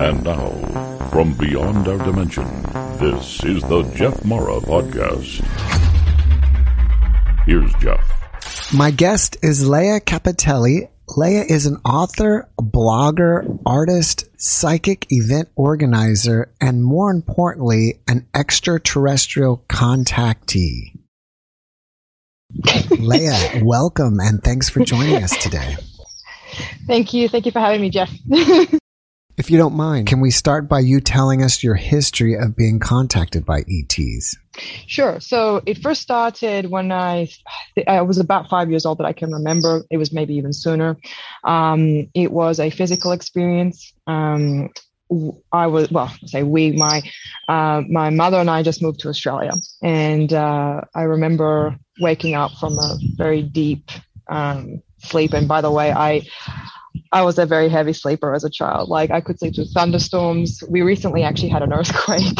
And now, from beyond our dimension, this is the Jeff Mara Podcast. Here's Jeff. My guest is Leah Capitelli. Leah is an author, blogger, artist, psychic event organizer, and more importantly, an extraterrestrial contactee. Leah, welcome and thanks for joining us today. Thank you. Thank you for having me, Jeff. if you don't mind, can we start by you telling us your history of being contacted by ETs? Sure. So it first started when I I was about five years old that I can remember. It was maybe even sooner. Um, it was a physical experience. Um, I was well, say we, my uh, my mother and I just moved to Australia, and uh, I remember waking up from a very deep um, sleep. And by the way, I I was a very heavy sleeper as a child. Like I could sleep through thunderstorms. We recently actually had an earthquake.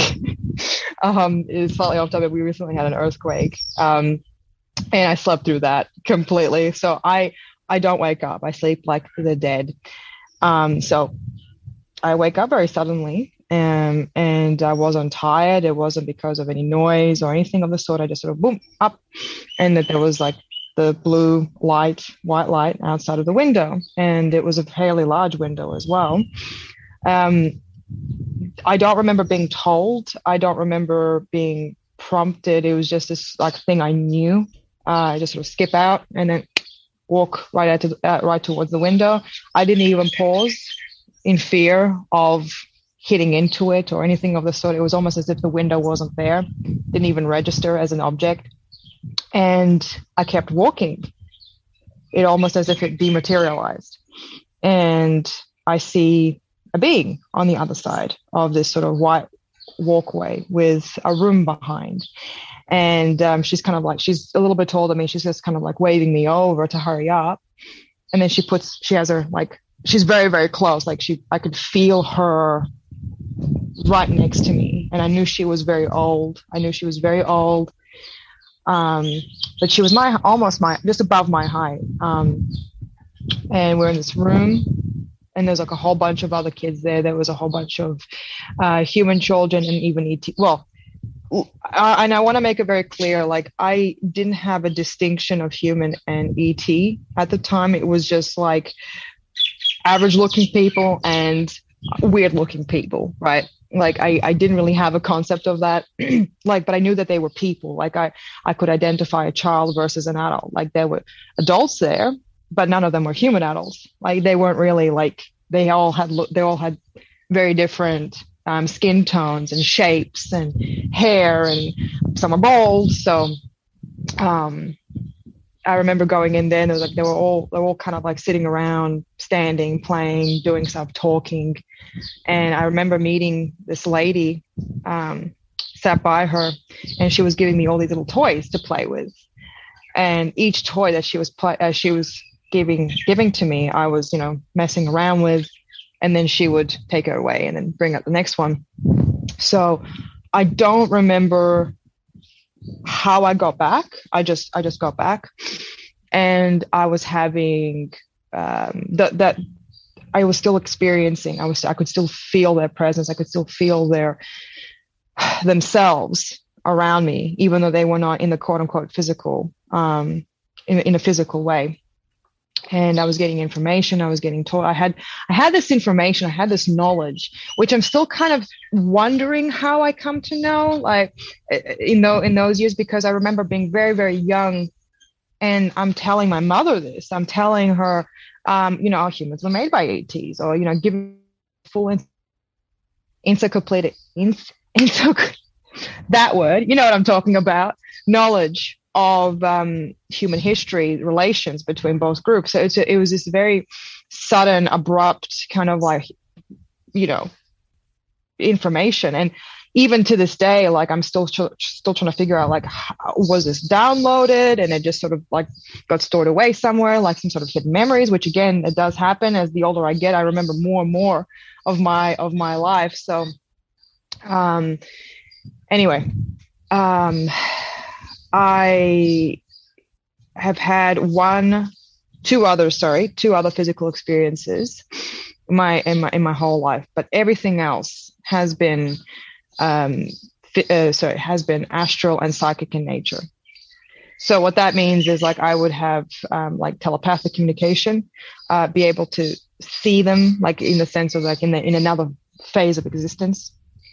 um, it's slightly off topic. We recently had an earthquake, um, and I slept through that completely. So I I don't wake up. I sleep like the dead. Um, so I wake up very suddenly, um, and I wasn't tired. It wasn't because of any noise or anything of the sort. I just sort of boom up, and that there was like the blue light, white light outside of the window, and it was a fairly large window as well. Um, I don't remember being told. I don't remember being prompted. It was just this like thing I knew. Uh, I just sort of skip out and then walk right out to, uh, right towards the window. I didn't even pause in fear of hitting into it or anything of the sort. It was almost as if the window wasn't there. Didn't even register as an object. And I kept walking. It almost as if it dematerialized. And I see a being on the other side of this sort of white walkway with a room behind. And um, she's kind of like, she's a little bit taller than me. She's just kind of like waving me over to hurry up. And then she puts, she has her like, she's very, very close. Like she, I could feel her right next to me. And I knew she was very old. I knew she was very old. Um, but she was my, almost my, just above my height. Um, and we're in this room and there's like a whole bunch of other kids there. There was a whole bunch of uh, human children and even ET. Well, and I want to make it very clear like, I didn't have a distinction of human and ET at the time. It was just like average looking people and weird looking people, right? Like I, I didn't really have a concept of that. like, but I knew that they were people. Like I, I could identify a child versus an adult. Like there were adults there, but none of them were human adults. Like they weren't really like they all had they all had very different um, skin tones and shapes and hair, and some are bald. So um, I remember going in there, and was like they were all they were all kind of like sitting around, standing, playing, doing stuff, talking. And I remember meeting this lady, um, sat by her, and she was giving me all these little toys to play with. And each toy that she was play, uh, she was giving giving to me, I was, you know, messing around with, and then she would take it away and then bring up the next one. So I don't remember how I got back. I just I just got back, and I was having um, that that I was still experiencing. I was I could still feel their presence. I could still feel their themselves around me, even though they were not in the quote unquote physical um, in in a physical way and I was getting information. I was getting taught. I had I had this information. I had this knowledge, which I'm still kind of wondering how I come to know. Like in those in those years, because I remember being very very young, and I'm telling my mother this. I'm telling her, um, you know, our humans were made by ETs, or you know, giving full encyclopedic encycl- that word. You know what I'm talking about? Knowledge of um, human history relations between both groups. So a, it was this very sudden, abrupt kind of like, you know, information. And even to this day, like I'm still still trying to figure out like how, was this downloaded and it just sort of like got stored away somewhere, like some sort of hidden memories. Which again, it does happen as the older I get. I remember more and more of my of my life. So, um, anyway, um I have had one, two other, sorry, two other physical experiences. my in my in my whole life, but everything else has been um, uh, sorry has been astral and psychic in nature. So what that means is like I would have um, like telepathic communication, uh, be able to see them like in the sense of like in the in another phase of existence.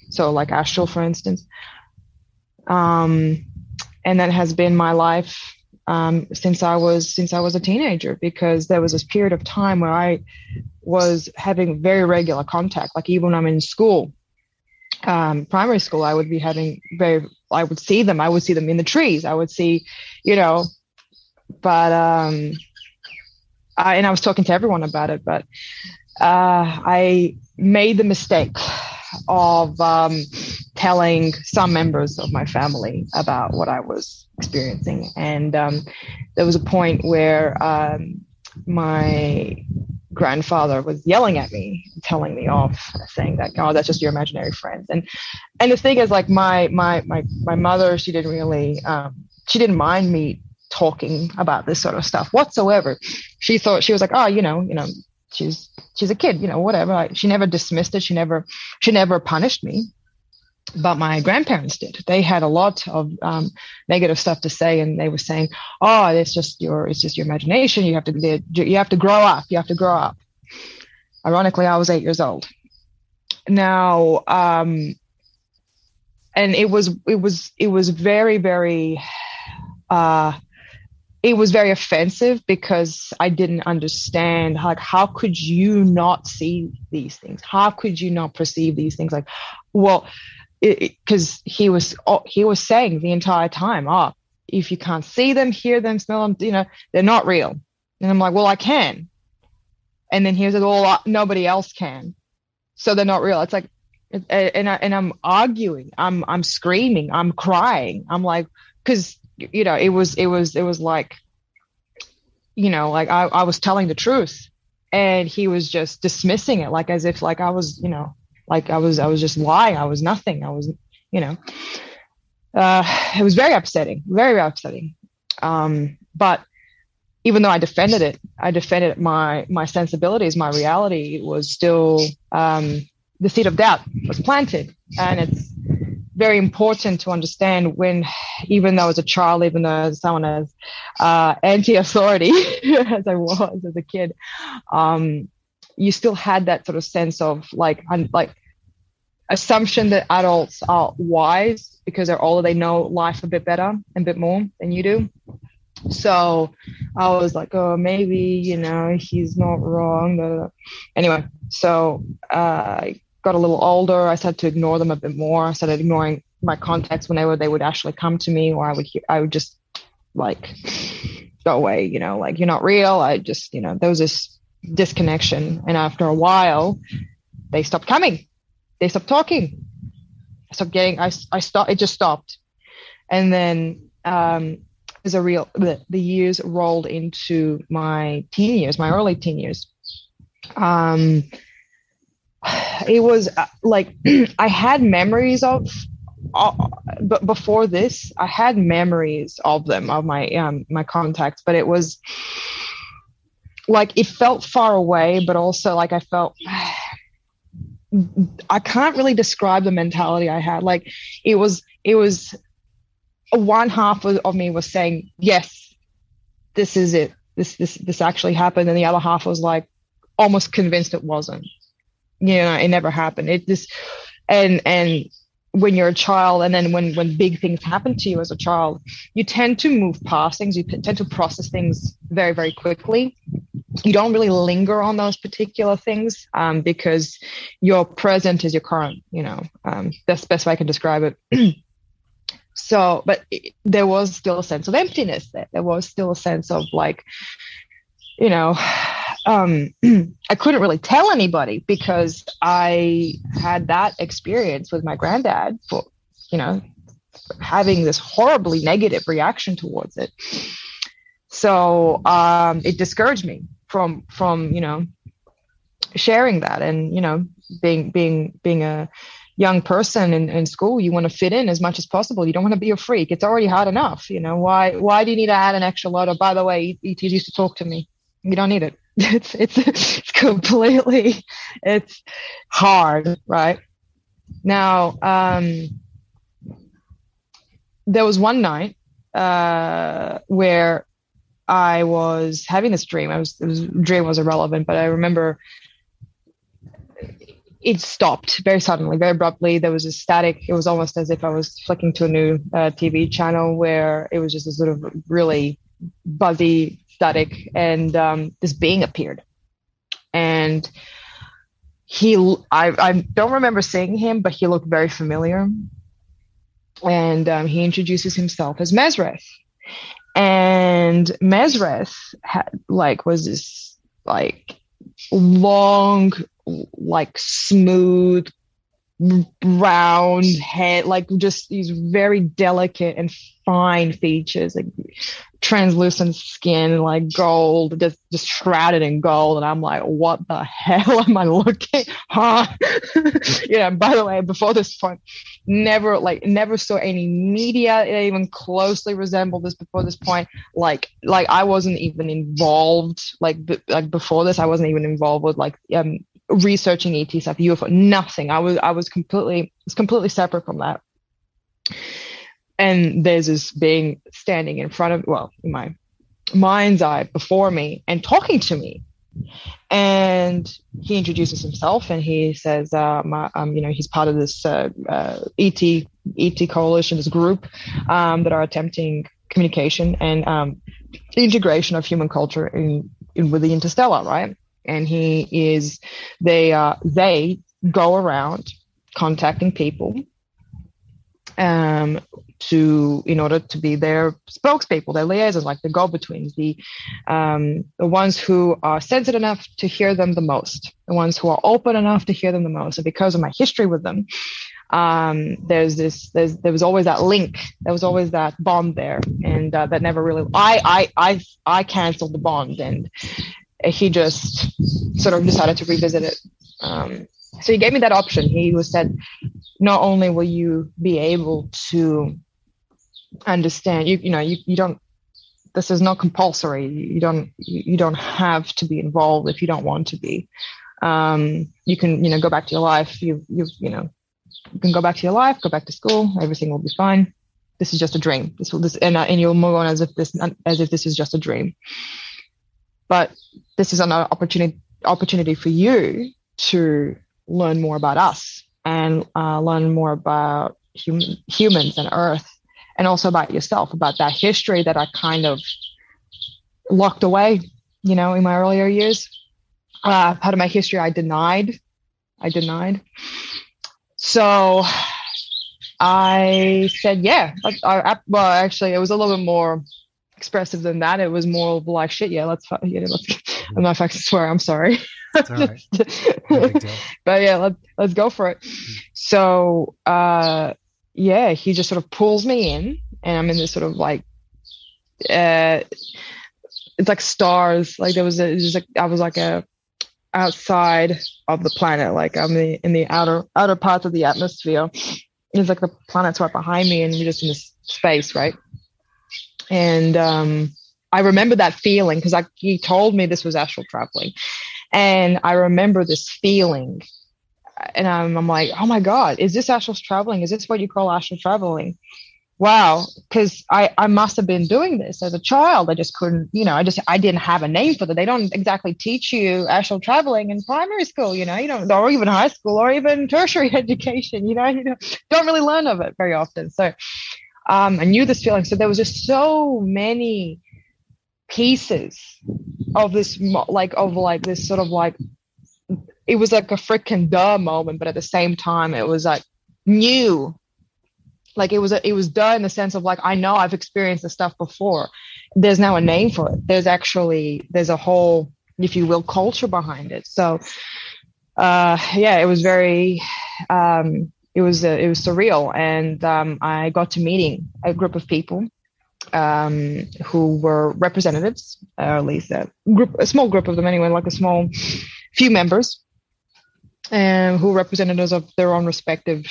So like astral, for instance. Um, and that has been my life um, since I was since I was a teenager because there was this period of time where I was having very regular contact. Like even when I'm in school, um, primary school, I would be having very, I would see them. I would see them in the trees. I would see, you know, but, um, I, and I was talking to everyone about it, but, uh, I made the mistake of, um, telling some members of my family about what I was experiencing. And, um, there was a point where, um, my grandfather was yelling at me, telling me off, saying that, oh, that's just your imaginary friends. And and the thing is, like my my my my mother, she didn't really um, she didn't mind me talking about this sort of stuff whatsoever. She thought she was like, oh, you know, you know, she's she's a kid, you know, whatever. Like, she never dismissed it. She never she never punished me. But my grandparents did. They had a lot of um, negative stuff to say, and they were saying, "Oh, it's just your it's just your imagination. You have to you have to grow up. You have to grow up." Ironically, I was eight years old. Now, um, and it was it was it was very very uh, it was very offensive because I didn't understand like how could you not see these things? How could you not perceive these things? Like, well, because he was oh, he was saying the entire time, oh, if you can't see them, hear them, smell them, you know, they're not real. And I'm like, well, I can. And then he was like, well, uh, nobody else can, so they're not real. It's like, and I, and I'm arguing, I'm I'm screaming, I'm crying, I'm like, because you know, it was it was it was like, you know, like I I was telling the truth, and he was just dismissing it, like as if like I was, you know, like I was, I was just lying. I was nothing. I was, you know, uh, it was very upsetting, very, upsetting. Um, but even though I defended it, I defended my my sensibilities, my reality It was still um, the seed of doubt was planted, and it's very important to understand when, even though as a child, even though someone as uh, anti-authority as I was as a kid, um, you still had that sort of sense of like un, like assumption that adults are wise because they're older they know life a bit better and a bit more than you do. So i was like oh maybe you know he's not wrong anyway so uh, i got a little older. I started to ignore them a bit more. I started ignoring my contacts whenever they would actually come to me or i would i would just like go away you know like you're not real. I just you know there was this disconnection. And after a while, they stopped coming. They stopped talking. I stopped getting, I, I stopped, it just stopped. And then, um, as a real, the, the years rolled into my teen years, my early teen years. Um, it was uh, like I had memories of, uh, but before this, I had memories of them, of my um, my contacts, but it was like it felt far away, but also like I felt I can't really describe the mentality I had. Like it was it was one half of, me was saying, Yes, this is it. This this this actually happened. And the other half was like almost convinced it wasn't. You know, it never happened. It just and and when you're a child and then when when big things happen to you as a child you tend to move past things. You tend to process things very very quickly. You don't really linger on those particular things um, because your present is your current you know um, that's the best way i can describe it. So but it, there was still a sense of emptiness there. There was still a sense of like you know um, I couldn't really tell anybody because I had that experience with my granddad for, you know, having this horribly negative reaction towards it. So um, it discouraged me from from you know sharing that and you know being being being a young person in, in school you want to fit in as much as possible. You don't want to be a freak. It's already hard enough you know. Why why do you need to add an extra load? Of by the way ETs used to talk to me. You don't need it it's it's it's completely it's hard right now um there was one night uh where i was having this dream i was, was dream was irrelevant but i remember it stopped very suddenly, very abruptly. There was a static. It was almost as if I was flicking to a new uh, TV channel where it was just a sort of really buzzy static, and um, this being appeared. And he, I, I don't remember seeing him, but he looked very familiar. And um, he introduces himself as Mesrith. And Mesrith had, like, was this, like, long like smooth round head like just these very delicate and fine features like translucent skin like gold just just shrouded in gold. And i'm like what the hell am i looking huh yeah by the way before this point never like never saw any media that even closely resembled this before this point. Like like i wasn't even involved like b- like before this i wasn't even involved with like um researching ET stuff, UFO, nothing. I was I was completely was completely separate from that. And there's this being standing in front of well, in my mind's eye before me and talking to me. And he introduces himself and he says, uh, my, um, you know, he's part of this uh, uh, ET ET coalition, this group um, that are attempting communication and um, integration of human culture in, in with the interstellar, right? And he is they uh, they go around contacting people um, to in order to be their spokespeople, their liaisons, like the go-betweens, the um, the ones who are sensitive enough to hear them the most, the ones who are open enough to hear them the most. And because of my history with them, um, there's this there's there was always that link, there was always that bond there, and uh, that never really. I I I I canceled the bond, and he just sort of decided to revisit it. Um, so he gave me that option. He was said, not only will you be able to understand, you you know, you, you don't. This is not compulsory. You don't you don't have to be involved if you don't want to be. Um, you can you know go back to your life. You you you know you can go back to your life, go back to school. Everything will be fine. This is just a dream. This will this and, uh, and you'll move on as if this as if this is just a dream. But this is an opportunity opportunity for you to learn more about us and uh, learn more about hum- humans and Earth, and also about yourself, about that history that I kind of locked away, you know, in my earlier years. Uh, part of my history I denied. I denied. So I said, yeah. I, I, well, actually, it was a little bit more expressive than that. It was more like shit. Yeah, let's. You know, let's. I'm not fucking swear. I'm sorry. but yeah, let, let's go for it. So uh, yeah, he just sort of pulls me in, and I'm in this sort of like. Uh, it's like stars. Like there was a, just like I was like a outside of the planet. Like I'm the, in the outer outer parts of the atmosphere. It's like the planet's right behind me, and we're just in this space, right? And um, I remember that feeling because he told me this was astral traveling. And I remember this feeling. And I'm, I'm like, oh my God, is this astral traveling? Is this what you call astral traveling? Wow. Because I, I must have been doing this as a child. I just couldn't, you know, I just, I didn't have a name for that. They don't exactly teach you astral traveling in primary school, you know, you don't, or even high school or even tertiary education, you know, you know, don't really learn of it very often. So um, I knew this feeling. So there was just so many pieces of this, like, of like this sort of like, it was like a freaking duh moment, but at the same time, it was like new. Like it was, a, it was duh in the sense of like, I know I've experienced this stuff before. There's now a name for it. There's actually, there's a whole, if you will, culture behind it. So, uh, yeah, it was very, um, it was uh, it was surreal, and um, I got to meeting a group of people um, who were representatives, or at least a group, a small group of them anyway, like a small few members, and who were representatives of their own respective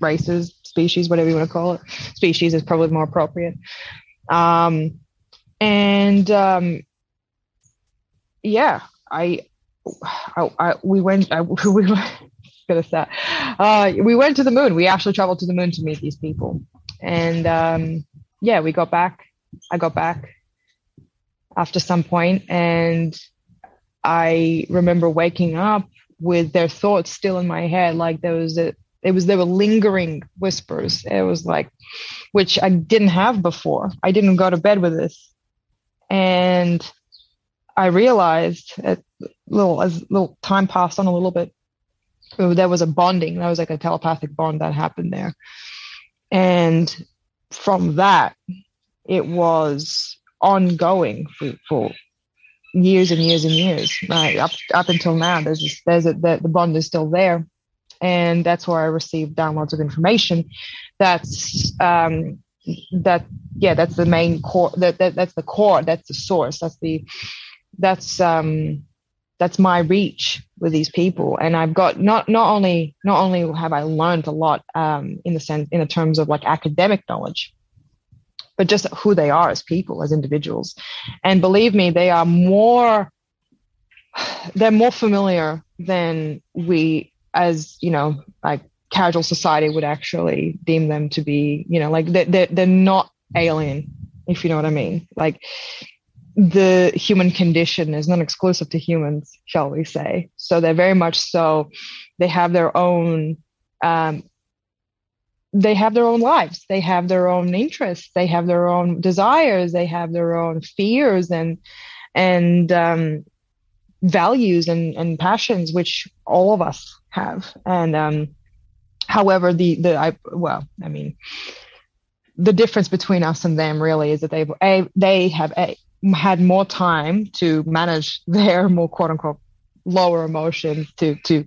races, species, whatever you want to call it. Species is probably more appropriate. Um, and um, yeah, I, I, I we went. I, we gonna say, uh, we went to the moon. We actually traveled to the moon to meet these people, and um, yeah, we got back. I got back after some point, and I remember waking up with their thoughts still in my head, like there was a it was there were lingering whispers. It was like, which I didn't have before. I didn't go to bed with this, and I realized a little as little time passed on a little bit, there was a bonding. That was like a telepathic bond that happened there, and from that, it was ongoing for, for years and years and years. Right up up until now, there's this, there's a, the, the bond is still there and that's where I received downloads of information. That's um, that yeah, that's the main core. That, that that's the core. That's the source. That's the that's um, that's my reach with these people. And i've got not not only not only have i learned a lot um, in the sense in the terms of like academic knowledge but just who they are as people as individuals. And believe me they are more they're more familiar than we as you know like casual society would actually deem them to be you know like they're, they're, they're not alien if you know what i mean. Like the human condition is not exclusive to humans shall we say. So they're very much so they have their own um, they have their own lives. They have their own interests. They have their own desires. They have their own fears and and um, values and, and passions which all of us have. And um, however, the the I well, I mean, the difference between us and them really is that they've a they have a, had more time to manage their more quote unquote lower emotions to to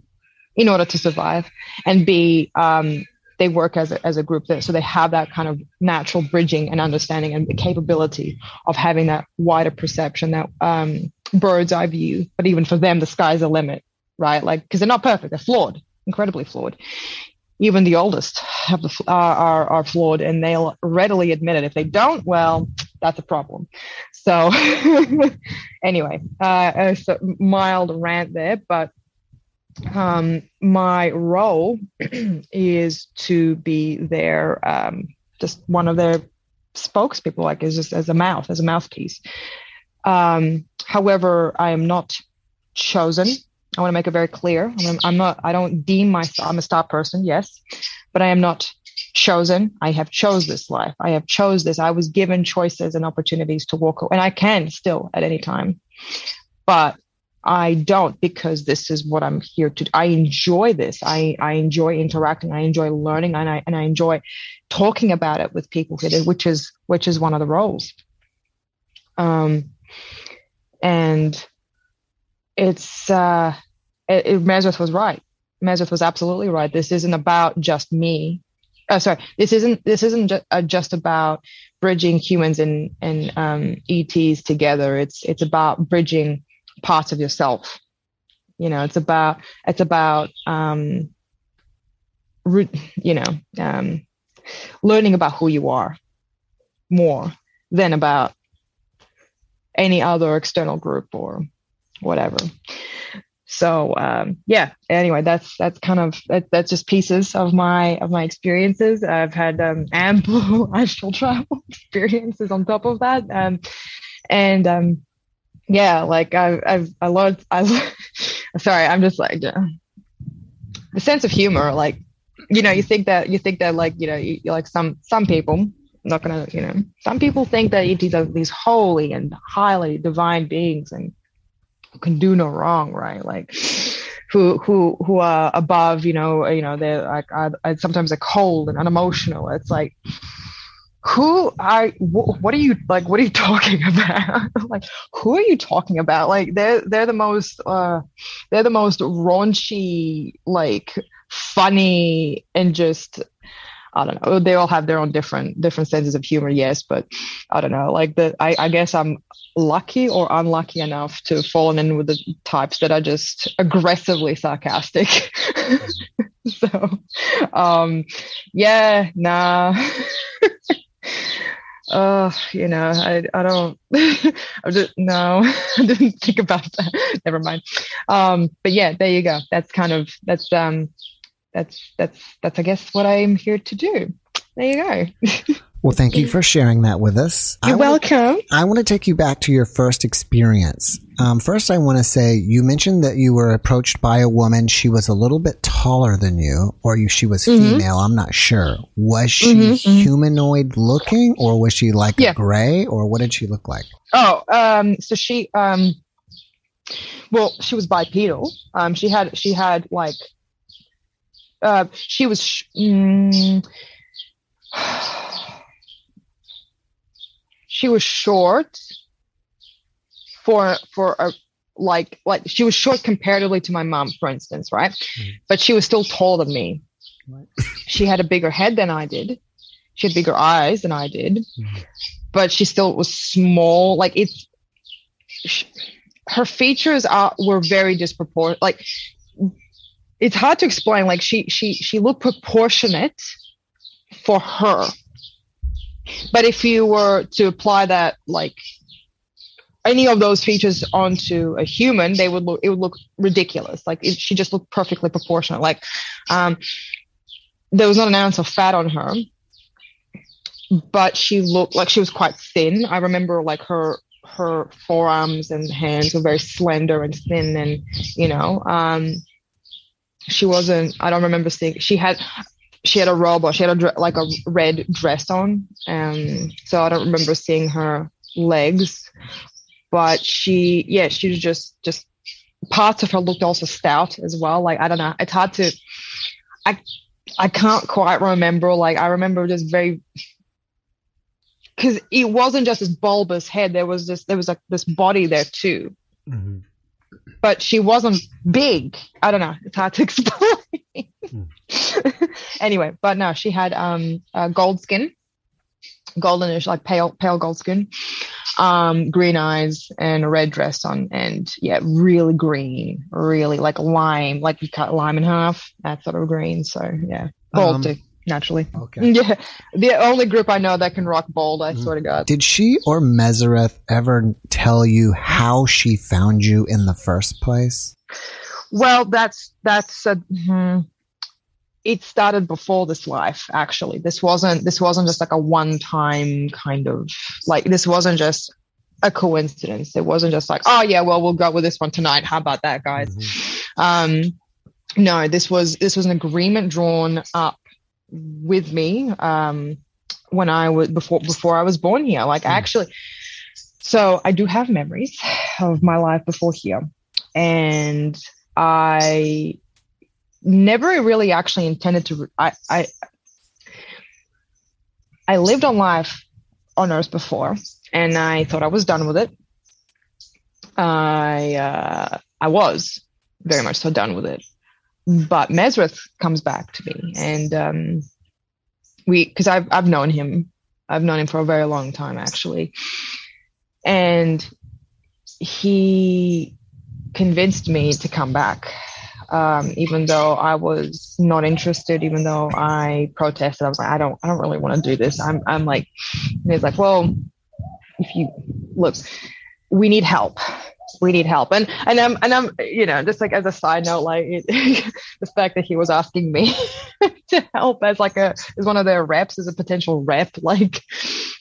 in order to survive, and b um, they work as a, as a group there, so they have that kind of natural bridging and understanding and the capability of having that wider perception, that um, bird's eye view. But even for them, the sky's the limit right? Like, because they're not perfect, they're flawed, incredibly flawed. Even the oldest have the, are, are flawed, and they'll readily admit it. If they don't, well, that's a problem. So, anyway, uh, a mild rant there, but um, my role is to be their um, just one of their spokespeople, like as just as a mouth, as a mouthpiece. Um, however, I am not chosen I want to make it very clear. I'm, I'm not, I don't deem myself, I'm a star person, yes, but I am not chosen. I have chose this life. I have chose this. I was given choices and opportunities to walk away, and I can still at any time, but I don't because this is what I'm here to. do. I enjoy this. I, I enjoy interacting. I enjoy learning, and I and I enjoy talking about it with people, which is which is one of the roles. Um, and it's uh, it, it, was right. Mesrith was absolutely right. This isn't about just me. Oh, sorry. This isn't this isn't ju- uh, just about bridging humans and and um, ETs together. It's it's about bridging parts of yourself. You know, it's about it's about um, you know um, learning about who you are more than about any other external group or whatever so um, yeah anyway that's that's kind of that, that's just pieces of my of my experiences. I've had um, ample astral travel experiences on top of that. Um, and um, yeah like i've i've i i sorry i'm just like uh, the sense of humor like you know you think that you think that like you know you, like some some people I'm not gonna you know some people think that ETs are these holy and highly divine beings and can do no wrong, right? Like who who who are above, you know, you know, they're like I sometimes they're cold and unemotional. It's like who I wh- what are you like what are you talking about like who are you talking about like they're they're the most uh they're the most raunchy like funny and just I don't know. They all have their own different different senses of humor, yes, but I don't know. Like the I, I guess I'm lucky or unlucky enough to fall in with the types that are just aggressively sarcastic. so um yeah, nah. oh, you know, I, I don't, I just, no, I didn't think about that. Never mind. Um, but yeah, there you go. That's kind of, that's, um, that's, that's, that's, I guess what I'm here to do. There you go. Well, thank you for sharing that with us. You're I wanna, welcome. I want to take you back to your first experience. Um, first, I want to say you mentioned that you were approached by a woman. She was a little bit taller than you, or you, she was Mhm. female. I'm not sure. Was she Mhm, mhm. humanoid looking, or was she like Yeah. a gray, or what did she look like? Oh, um, so she, um, well, she was bipedal. Um, she had, she had like, uh, she was, sh- mm, she was short for, for a, like, like she was short comparatively to my mom, for instance, right? Mhm. But she was still taller than me. Right. She had a bigger head than I did. She had bigger eyes than I did Mhm. but she still was small. Like it's sh- her features are were very disproportionate. Like it's hard to explain. Like she she she looked proportionate for her, but if you were to apply that like any of those features onto a human, they would look it would look ridiculous. Like it, she just looked perfectly proportionate. Like um, there was not an ounce of fat on her but she looked like she was quite thin. I remember like her her forearms and hands were very slender and thin, and you know, um, she wasn't. I don't remember seeing. She had she had a robe or she had a like a red dress on, um, so I don't remember seeing her legs. But she, yeah, she was just just parts of her looked also stout as well. Like I don't know, it's hard to. I I can't quite remember. Like I remember just very because it wasn't just this bulbous head. There was this, there was like this body there too, but she wasn't big. I don't know. It's hard to explain. anyway, but no, she had um uh, gold skin, goldenish, like pale, pale gold skin, um, green eyes, and a red dress on, and yeah, really green, really like lime, like you cut lime in half, that sort of green. So yeah, bald Um, too, naturally. Okay. Yeah, the only group I know that can rock bold. I Mhm. swear to God. Did she or Mesrith ever tell you how she found you in the first place? Well, that's that's a. hmm, it started before this life. Actually, this wasn't this wasn't just like a one time kind of like this wasn't just a coincidence. It wasn't just like oh yeah, well we'll go with this one tonight. How about that, guys? Mhm. Um, no, this was this was an agreement drawn up with me um, when I was before before I was born here. Like Hmm. actually, so I do have memories of my life before here, and I never really actually intended to. I I I lived on life on Earth before, and I thought I was done with it. I uh, I was very much so done with it. But Mesrith comes back to me, and um, we because I've I've known him, I've known him for a very long time actually, and he convinced me to come back, um, even though I was not interested, even though I protested. I was like, I don't I don't really want to do this. I'm I'm like, and he's like, well, if you look, we need help we need help. And and i'm and i'm you know just like as a side note like it, the fact that he was asking me to help as like a as one of their reps as a potential rep like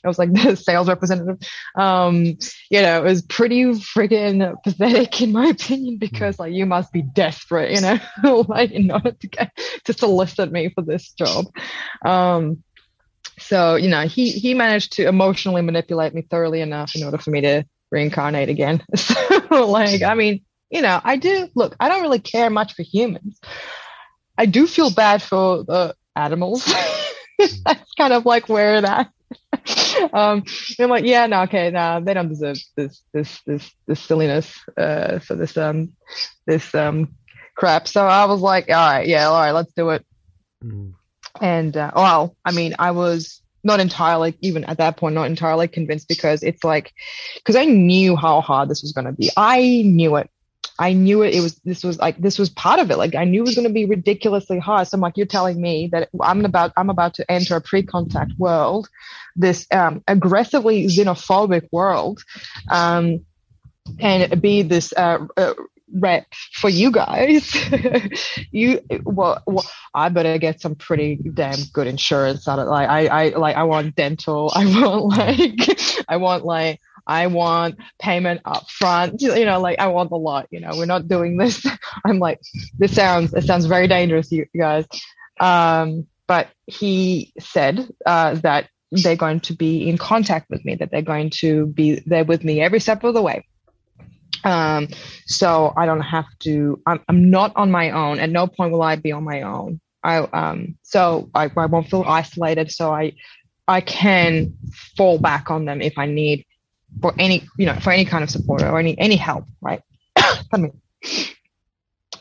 i was like the sales representative um you know it was pretty freaking pathetic in my opinion because like you must be desperate you know like in order to get to solicit me for this job. Um so you know he he managed to emotionally manipulate me thoroughly enough in order for me to reincarnate again. So, like, I mean, you know, I do look, I don't really care much for humans. I do feel bad for the animals. That's kind of like where that. um, I'm like, yeah, no, okay, no, they don't deserve this, this, this, this silliness, uh, for this, um, this, um, crap. So I was like, all right, yeah, all right, let's do it. Mhm. And, uh, well, I mean, I was not entirely, even at that point, not entirely convinced because it's like, because I knew how hard this was going to be. I knew it. I knew it. It was this was like this was part of it. Like I knew it was going to be ridiculously hard. So I'm like, you're telling me that I'm about I'm about to enter a pre-contact world, this um, aggressively xenophobic world, um, and be this uh, uh, rep for you guys. you well, well, I better get some pretty damn good insurance out of like I I like I want dental. I want like I want like I want payment up front. You know, like I want a lot. You know, we're not doing this. I'm like, this sounds it sounds very dangerous, you guys. Um, but he said uh, that they're going to be in contact with me, that they're going to be there with me every step of the way. Um, so I don't have to. I'm, I'm not on my own. At no point will I be on my own. I um, so I, I won't feel isolated. So I I can fall back on them if I need for any you know for any kind of support or any any help right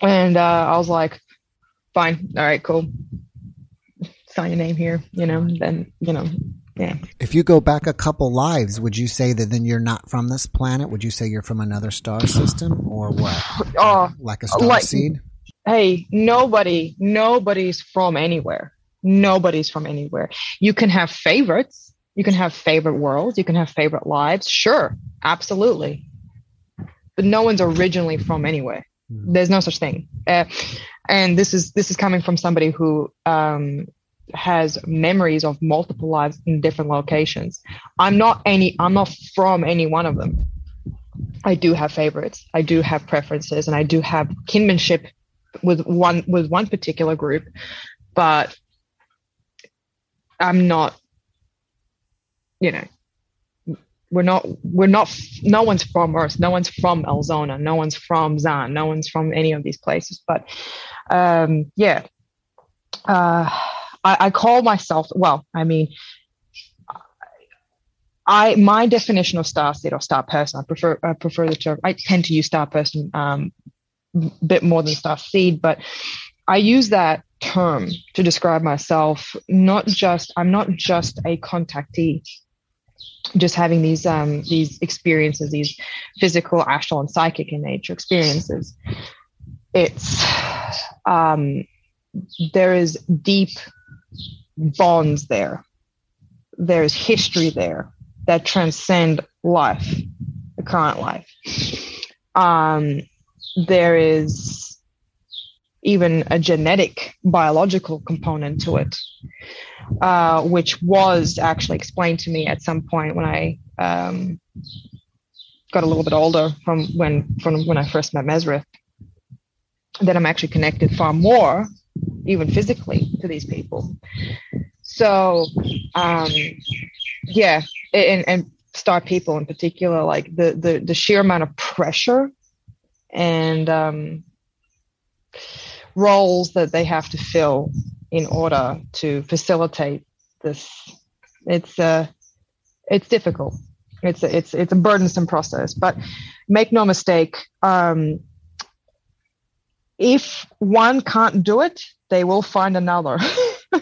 and uh, i was like fine all right cool sign your name here you know then you know yeah if you go back a couple lives would you say that then you're not from this planet would you say you're from another star system or what uh, like a star like, seed hey nobody nobody's from anywhere nobody's from anywhere you can have favorites you can have favorite worlds, you can have favorite lives. Sure, absolutely. But no one's originally from anywhere. Mm-hmm. There's no such thing. Uh, and this is this is coming from somebody who um, has memories of multiple lives in different locations. I'm not any. I'm not from any one of them. I do have favorites. I do have preferences, and I do have kinship with one with one particular group, but I'm not you know, we're not we're not no one's from Earth, no one's from Elzona, no one's from Zan, no one's from any of these places. But um, yeah, uh, I, I call myself well. I mean, I my definition of star seed or star person. I prefer I prefer the term. I tend to use star person um, a bit more than star seed, but I use that term to describe myself. Not just I'm not just a contactee just having these um, these experiences, these physical, astral, and psychic in nature experiences, it's um, there is deep bonds there. There's history there that transcend life, the current life. Um, there is even a genetic biological component to it uh, which was actually explained to me at some point when I um, got a little bit older from when from when I first met Mesrith. That I'm actually connected far more, even physically, to these people. So, um, yeah, and, and star people in particular, like the the the sheer amount of pressure and um, roles that they have to fill in order to facilitate this. It's uh, it's difficult. It's a, it's it's a burdensome process. But make no mistake, um, if one can't do it, they will find another.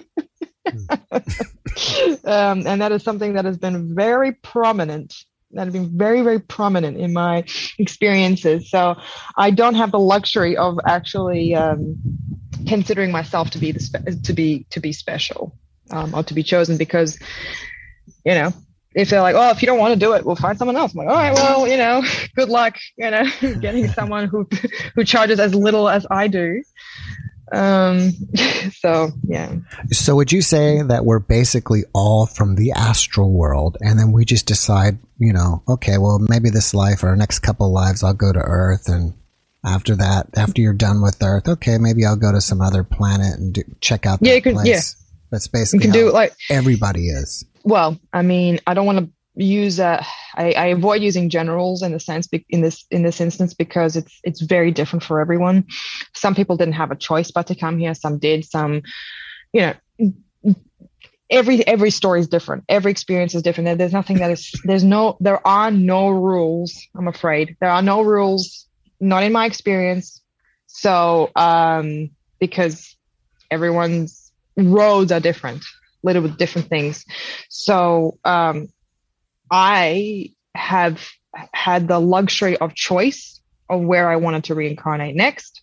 um, and that is something that has been very prominent that have been very very prominent in my experiences so i don't have the luxury of actually um, considering myself to be the spe- to be to be special um, or to be chosen because you know if they're like oh if you don't want to do it we'll find someone else i'm like all right well you know good luck you know getting someone who who charges as little as i do um so yeah so would you say that we're basically all from the astral world and then we just decide you know okay well maybe this life or next couple lives i'll go to earth and after that, after you're done with Earth, okay, maybe I'll go to some other planet and do, check out that yeah, you can, place. Yeah. That's basically you can do like everybody is. Well, I mean, I don't want to use uh, I, I, avoid using generals in the sense in this in this instance because it's it's very different for everyone. Some people didn't have a choice but to come here. Some did. Some, you know, every every story is different. Every experience is different. There's nothing that is there's no there are no rules. I'm afraid there are no rules not in my experience. So, um, because everyone's roads are different, little with different things. So, um, I have had the luxury of choice of where I wanted to reincarnate next.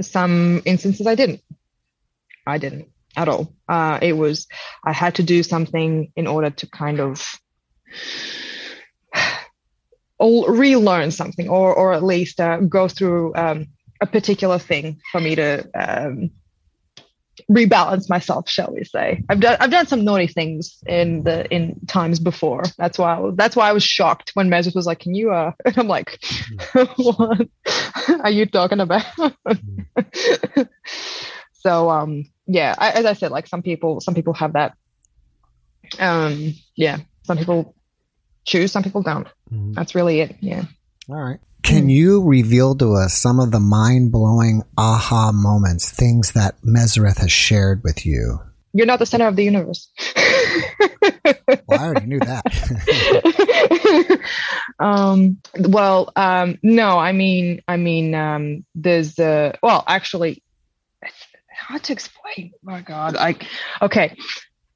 Some instances I didn't. I didn't at all. Uh, it was, I had to do something in order to kind of relearn something or, or at least uh, go through um, a particular thing for me to um, rebalance myself, shall we say? I've done I've done some naughty things in the in times before. That's why I was, that's why I was shocked when Moses was like, "Can you?" Uh, and I'm like, "What are you talking about?" so um, yeah, I, as I said, like some people some people have that. Um, yeah, some people choose, some people don't. Mm-hmm. That's really it. Yeah. All right. Can you reveal to us some of the mind blowing aha moments, things that Mesrith has shared with you? You're not the center of the universe. well, I already knew that. um, well, um, no, I mean, I mean, um, there's, uh, well, actually, it's hard to explain? Oh my God, I, okay.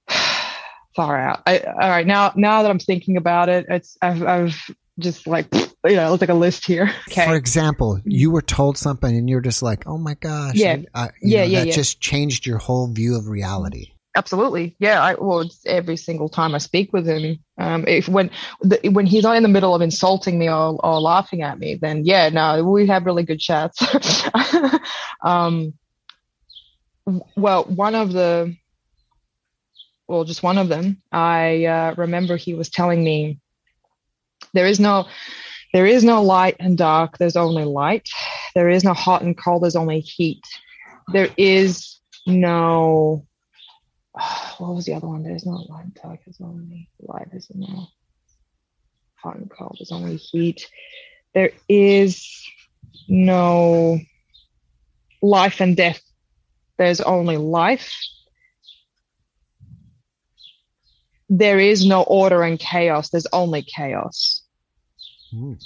Far out. I, all right, now, now that I'm thinking about it, it's, I've, I've just like you know, it's like a list here. Okay. For example, you were told something and you're just like, oh my gosh. Yeah. Uh, yeah, know, yeah. That yeah. just changed your whole view of reality. Absolutely. Yeah. I, well, every single time I speak with him, um, if when, the, when he's not in the middle of insulting me or, or laughing at me, then yeah, no, we have really good chats. um, well, one of the, well, just one of them, I uh, remember he was telling me there is no, there is no light and dark, there's only light. There is no hot and cold, there's only heat. There is no what was the other one? There's no light and dark, there's only light, there's no hot and cold, there's only heat. There is no life and death, there's only life. There is no order and chaos, there's only chaos. Mm.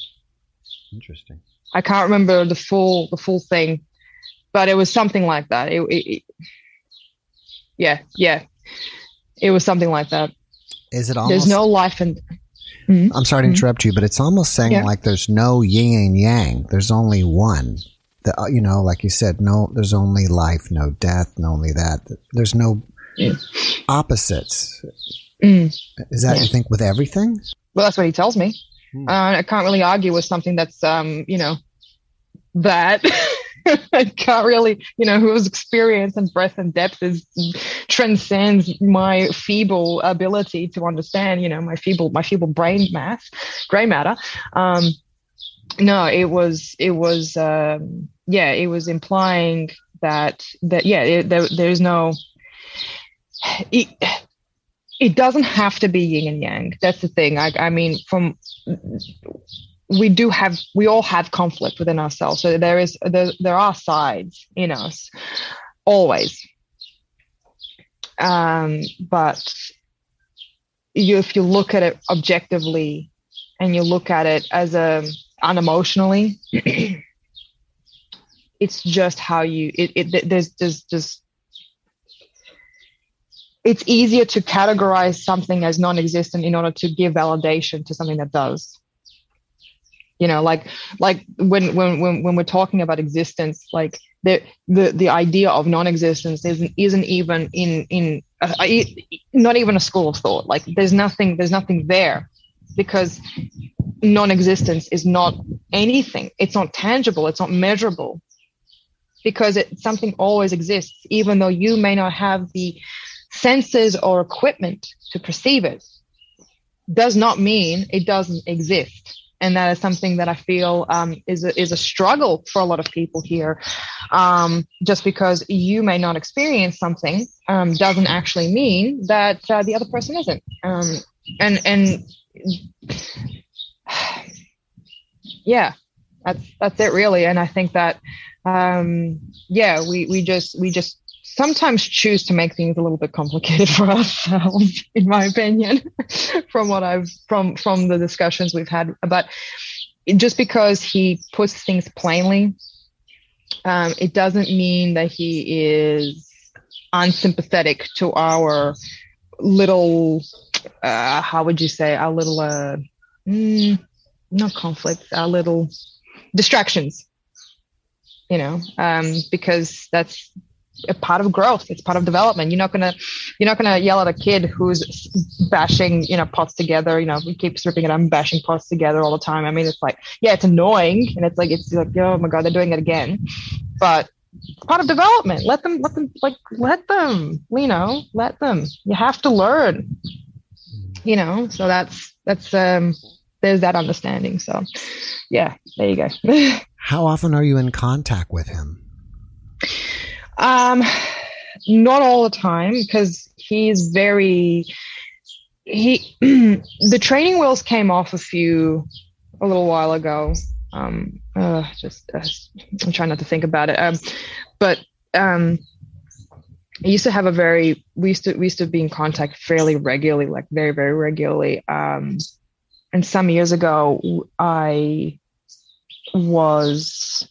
Interesting. I can't remember the full the full thing, but it was something like that. It, it, it, yeah, yeah, it was something like that. Is it almost? There's no life in. Mm-hmm. I'm sorry to mm-hmm. interrupt you, but it's almost saying yeah. like there's no yin and yang. There's only one. The, uh, you know, like you said, no, there's only life, no death, no only that. There's no yeah. opposites. Mm. Is that yeah. you think with everything? Well, that's what he tells me. Hmm. Uh, I can't really argue with something that's, um, you know, that. I can't really, you know, whose experience and breadth and depth is transcends my feeble ability to understand, you know, my feeble, my feeble brain mass, gray matter. Um, no, it was, it was, um, yeah, it was implying that, that, yeah, it, there, there's no, it, it doesn't have to be yin and yang. That's the thing. I, I mean, from we do have we all have conflict within ourselves. So there is there, there are sides in us always. Um, but you, if you look at it objectively and you look at it as a unemotionally, it's just how you it, it there's there's just it's easier to categorize something as non-existent in order to give validation to something that does. You know like like when when when, when we're talking about existence like the the the idea of non-existence isn't isn't even in in uh, not even a school of thought. Like there's nothing there's nothing there because non-existence is not anything. It's not tangible. It's not measurable because it something always exists even though you may not have the senses or equipment to perceive it does not mean it doesn't exist. And that is something that I feel um, is, a, is a struggle for a lot of people here. Um, just because you may not experience something um, doesn't actually mean that uh, the other person isn't. Um, and and yeah, that's that's it really. And I think that um, yeah, we we just we just sometimes choose to make things a little bit complicated for ourselves, in my opinion, from what I've from from the discussions we've had. But just because he puts things plainly, um, it doesn't mean that he is unsympathetic to our little, uh, how would you say, our little, uh, mm, not conflicts. our little distractions you know um, because that's a part of growth. It's part of development. You're not gonna you're not gonna yell at a kid who's bashing you know pots together you know we keep stripping it i'm bashing pots together all the time. I mean it's like yeah it's annoying and it's like it's like oh my god they're doing it again. But it's part of development. Let them let them like let them you know let them. You have to learn you know so that's that's um there's that understanding. So yeah there you go. How often are you in contact with him um, not all the time because he's very he the training wheels came off a few a little while ago. Um, uh, just uh, I'm trying not to think about it. Um, but um, I used to have a very we used to we used to be in contact fairly regularly, like very very regularly. Um, and some years ago, I was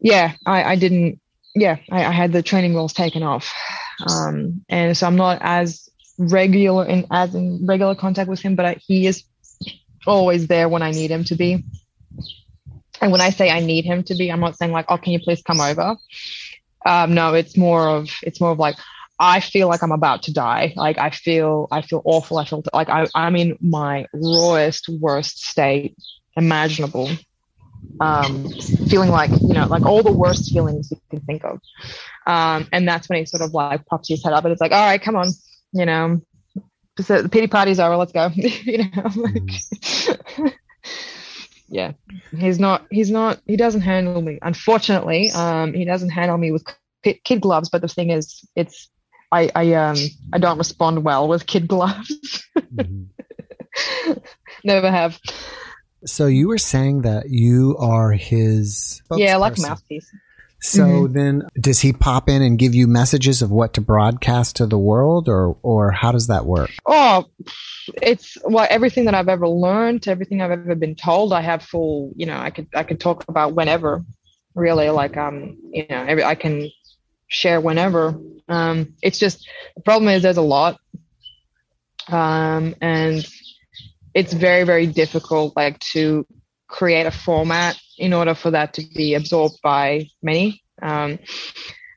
yeah, I, I didn't yeah, I, I, had the training wheels taken off, um, and so I'm not as regular in as in regular contact with him, but I, he is always there when I need him to be. And when I say I need him to be, I'm not saying like, oh, can you please come over? Um, no, it's more of it's more of like I feel like I'm about to die. Like I feel I feel awful. I feel like I, I'm in my rawest, worst state imaginable um, feeling like you know like all the worst feelings you can think of um, and that's when he sort of like pops his head up and it's like all right come on you know so the pity party's over let's go you know like yeah he's not he's not he doesn't handle me unfortunately um, he doesn't handle me with kid gloves but the thing is it's I, I um I don't respond well with kid gloves. mm-hmm. Never have. So you were saying that you are his yeah, like mouthpiece. So mm-hmm. then, does he pop in and give you messages of what to broadcast to the world, or or how does that work? Oh, it's well, everything that I've ever learned, everything I've ever been told, I have full. You know, I could I could talk about whenever, really. Like um, you know, every I can share whenever. Um, it's just the problem is there's a lot, um, and it's very very difficult like to create a format in order for that to be absorbed by many. Um,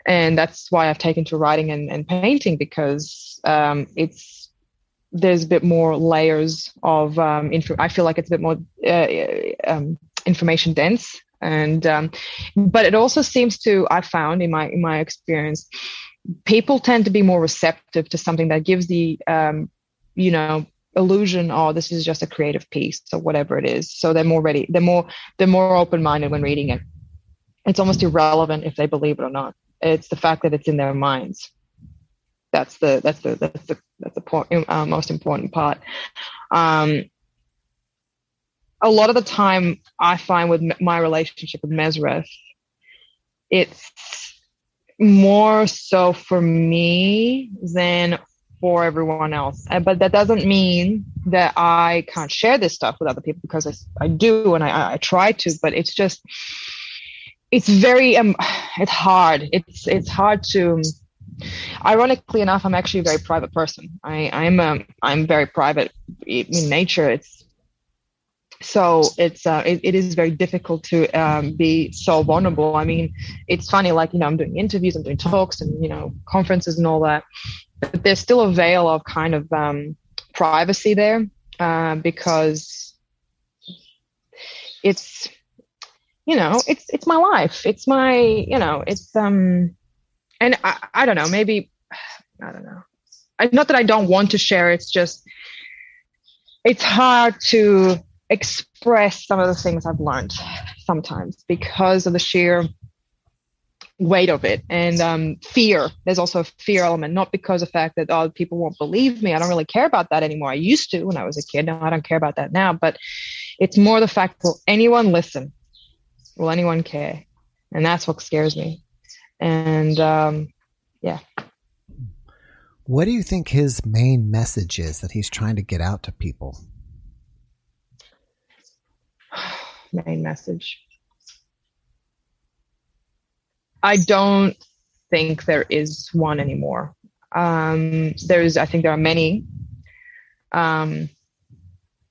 and that's why i've taken to writing and, and painting because um, it's there's a bit more layers of um, info i feel like it's a bit more uh, um, information dense. And um, but it also seems to i found in my in my experience people tend to be more receptive to something that gives the um, you know illusion oh this is just a creative piece or whatever it is. So they're more ready they're more they're more open-minded when reading it. It's almost irrelevant if they believe it or not. It's the fact that it's in their minds. That's the that's the that's the that's the point, uh, most important part. Um, a lot of the time i find with my relationship with mesrith it's more so for me than for everyone else. But that doesn't mean that I can't share this stuff with other people because I, I do and I, I try to, but it's just, it's very, um, it's hard. It's, it's hard to, ironically enough, I'm actually a very private person. I, I'm, um, I'm very private in nature. It's, so it's uh, it, it is very difficult to um, be so vulnerable i mean it's funny like you know i'm doing interviews i'm doing talks and you know conferences and all that but there's still a veil of kind of um, privacy there uh, because it's you know it's it's my life. It's my you know it's um and I, I don't know maybe i don't know. I, not that i don't want to share it's just it's hard to express some of the things i've learned sometimes because of the sheer weight of it and um, fear. There's also a fear element not because of the fact that oh people won't believe me. I don't really care about that anymore. I used to when i was a kid. Now i don't care about that now. But it's more the fact will anyone listen? Will anyone care? And that's what scares me. And um, yeah. What do you think his main message is that he's trying to get out to people? Main message I don't think there is one anymore. Um, there's, I think there are many. Um,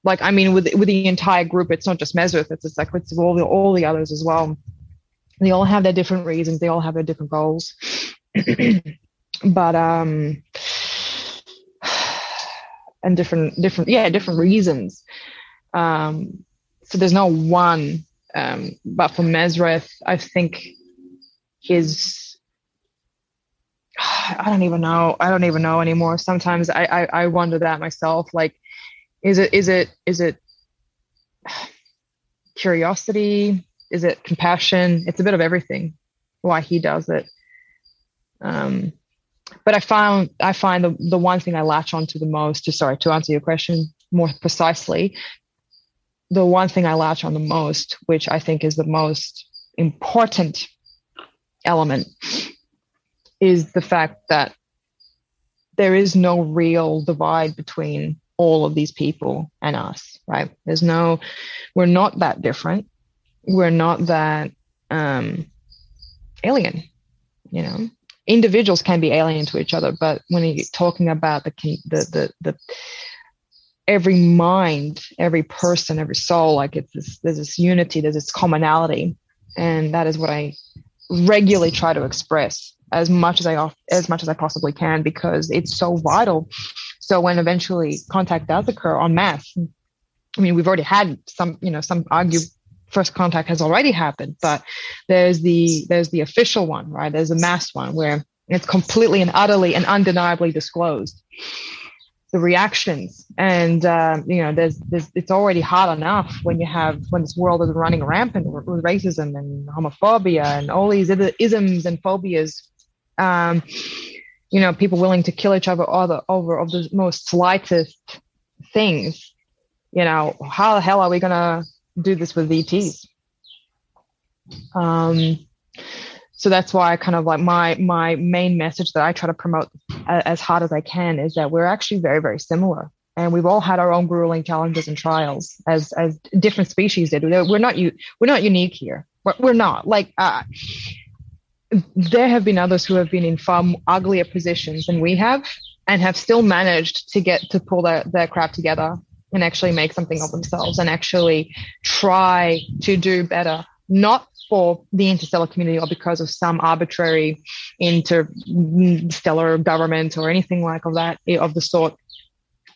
like I mean, with with the entire group, it's not just Mesrith. It's just like it's all the all the others as well. They all have their different reasons. They all have their different goals. but um, and different different yeah different reasons. Um, so there's no one. Um, but for Mesrith, I think his I don't even know. I don't even know anymore. Sometimes I, I, I wonder that myself. Like, is it is it is it curiosity? Is it compassion? It's a bit of everything. Why he does it. Um, but I found I find the the one thing I latch onto the most. To sorry to answer your question more precisely, the one thing I latch on the most, which I think is the most important element, is the fact that there is no real divide between all of these people and us, right? There's no, we're not that different. We're not that um, alien, you know. Individuals can be alien to each other, but when you're talking about the the the, the every mind, every person, every soul, like it's this, there's this unity, there's this commonality, and that is what I regularly try to express as much as I as much as I possibly can because it's so vital. So when eventually contact does occur on mass, I mean we've already had some, you know, some argue first contact has already happened, but there's the there's the official one, right? There's a mass one where it's completely and utterly and undeniably disclosed the reactions and uh, you know there's, there's it's already hard enough when you have when this world is running rampant with racism and homophobia and all these other isms and phobias um, you know, people willing to kill each other over, over of the most slightest things. You know, how the hell are we gonna do this with ETs? Um, so that's why I kind of like my my main message that I try to promote as hard as I can is that we're actually very very similar, and we've all had our own grueling challenges and trials as as different species did. We're not you we're not unique here. We're, we're not like uh, there have been others who have been in far uglier positions than we have and have still managed to get to pull their, their crap together and actually make something of themselves and actually try to do better, not for the interstellar community or because of some arbitrary interstellar government or anything like of that of the sort,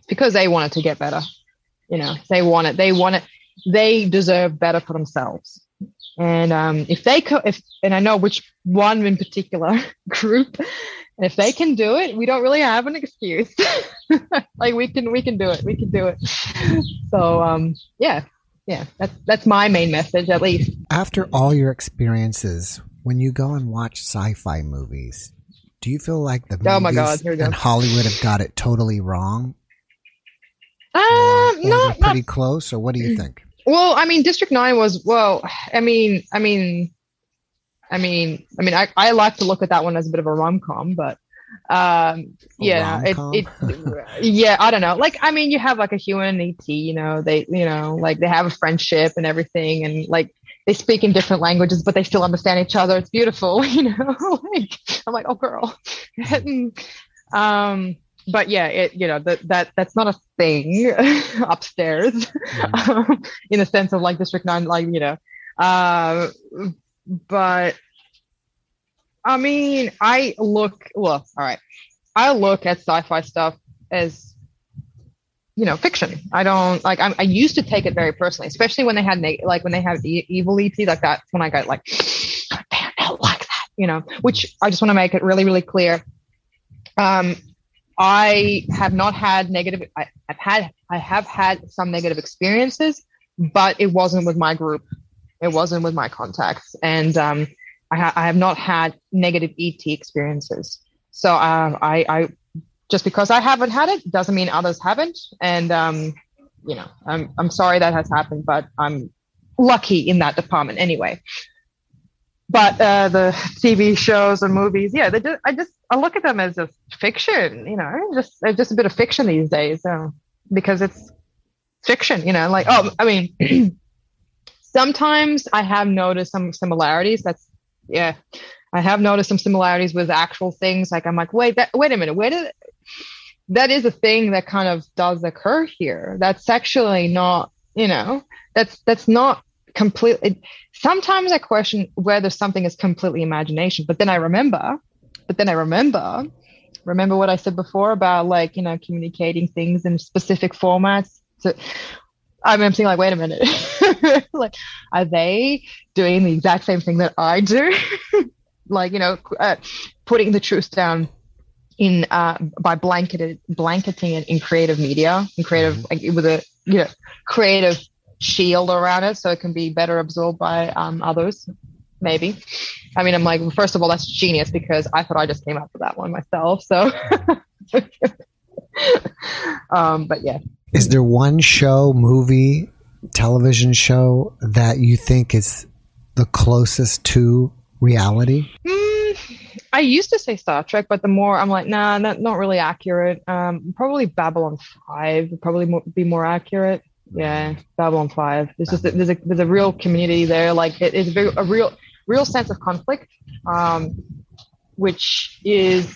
because they wanted to get better. You know, they want it. They want it. They deserve better for themselves. And um, if they co- if and I know which one in particular group, if they can do it, we don't really have an excuse. like we can we can do it. We can do it. So um, yeah, yeah, that's that's my main message at least. After all your experiences, when you go and watch sci-fi movies, do you feel like the oh my God, and Hollywood have got it totally wrong? Um, uh, not pretty not, close, or what do you think? Well, I mean, District Nine was well. I mean, I mean, I mean, I mean, I, I like to look at that one as a bit of a rom com, but um, yeah, it, it, yeah, I don't know. Like, I mean, you have like a human ET, you know, they, you know, like they have a friendship and everything, and like they speak in different languages, but they still understand each other. It's beautiful, you know. like, I'm like, oh, girl. um, but yeah, it you know that that that's not a thing upstairs mm-hmm. um, in the sense of like District Nine, like you know, uh, but I mean, I look well. All right, I look at sci-fi stuff as you know fiction. I don't like. I'm, i used to take it very personally, especially when they had like when they had the evil ET like that. When I got like, damn, I don't like that. You know, which I just want to make it really, really clear. Um, I have not had negative. I, have had I have had some negative experiences, but it wasn't with my group. It wasn't with my contacts, and um, I, ha- I, have not had negative ET experiences. So uh, I, I, just because I haven't had it doesn't mean others haven't, and um, you know I'm I'm sorry that has happened, but I'm lucky in that department anyway but uh, the TV shows and movies, yeah, they just, I just I look at them as just fiction, you know, just just a bit of fiction these days, uh, because it's fiction, you know. Like, oh, I mean, sometimes I have noticed some similarities. That's yeah, I have noticed some similarities with actual things. Like, I'm like, wait, that, wait a minute, where did that is a thing that kind of does occur here. That's actually not, you know, that's that's not completely. Sometimes I question whether something is completely imagination, but then I remember, but then I remember, remember what I said before about like you know communicating things in specific formats. So I'm thinking like, wait a minute, like, are they doing the exact same thing that I do? like you know, uh, putting the truth down in uh, by blanketed blanketing it in creative media and creative mm-hmm. like, with a you know creative shield around it so it can be better absorbed by um, others maybe i mean i'm like first of all that's genius because i thought i just came up with that one myself so um, but yeah is there one show movie television show that you think is the closest to reality mm I used to say Star Trek, but the more I'm like, nah, not, not really accurate. Um, probably Babylon Five would probably be more accurate. Yeah, Babylon Five. There's just a, there's a there's a real community there. Like it, it's a, a real real sense of conflict, um, which is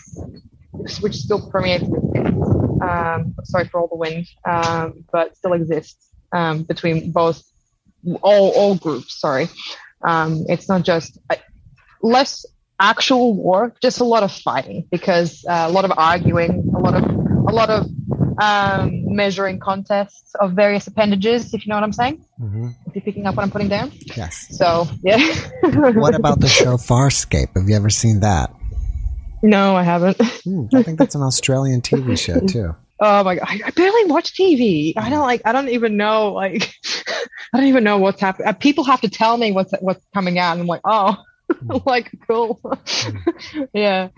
which still permeates. Um, sorry for all the wind, um, but still exists um, between both all all groups. Sorry, um, it's not just uh, less actual war, just a lot of fighting because uh, a lot of arguing, a lot of a lot of um, measuring contests of various appendages. If you know what I'm saying. Mm-hmm. If you're picking up what I'm putting down. Yes. So yeah. what about the show Farscape? Have you ever seen that? No, I haven't. Mm, I think that's an Australian TV show too. Oh my god, I, I barely watch TV. I don't like. I don't even know. Like, I don't even know what's happening. Uh, people have to tell me what's what's coming out, and I'm like, oh, like cool yeah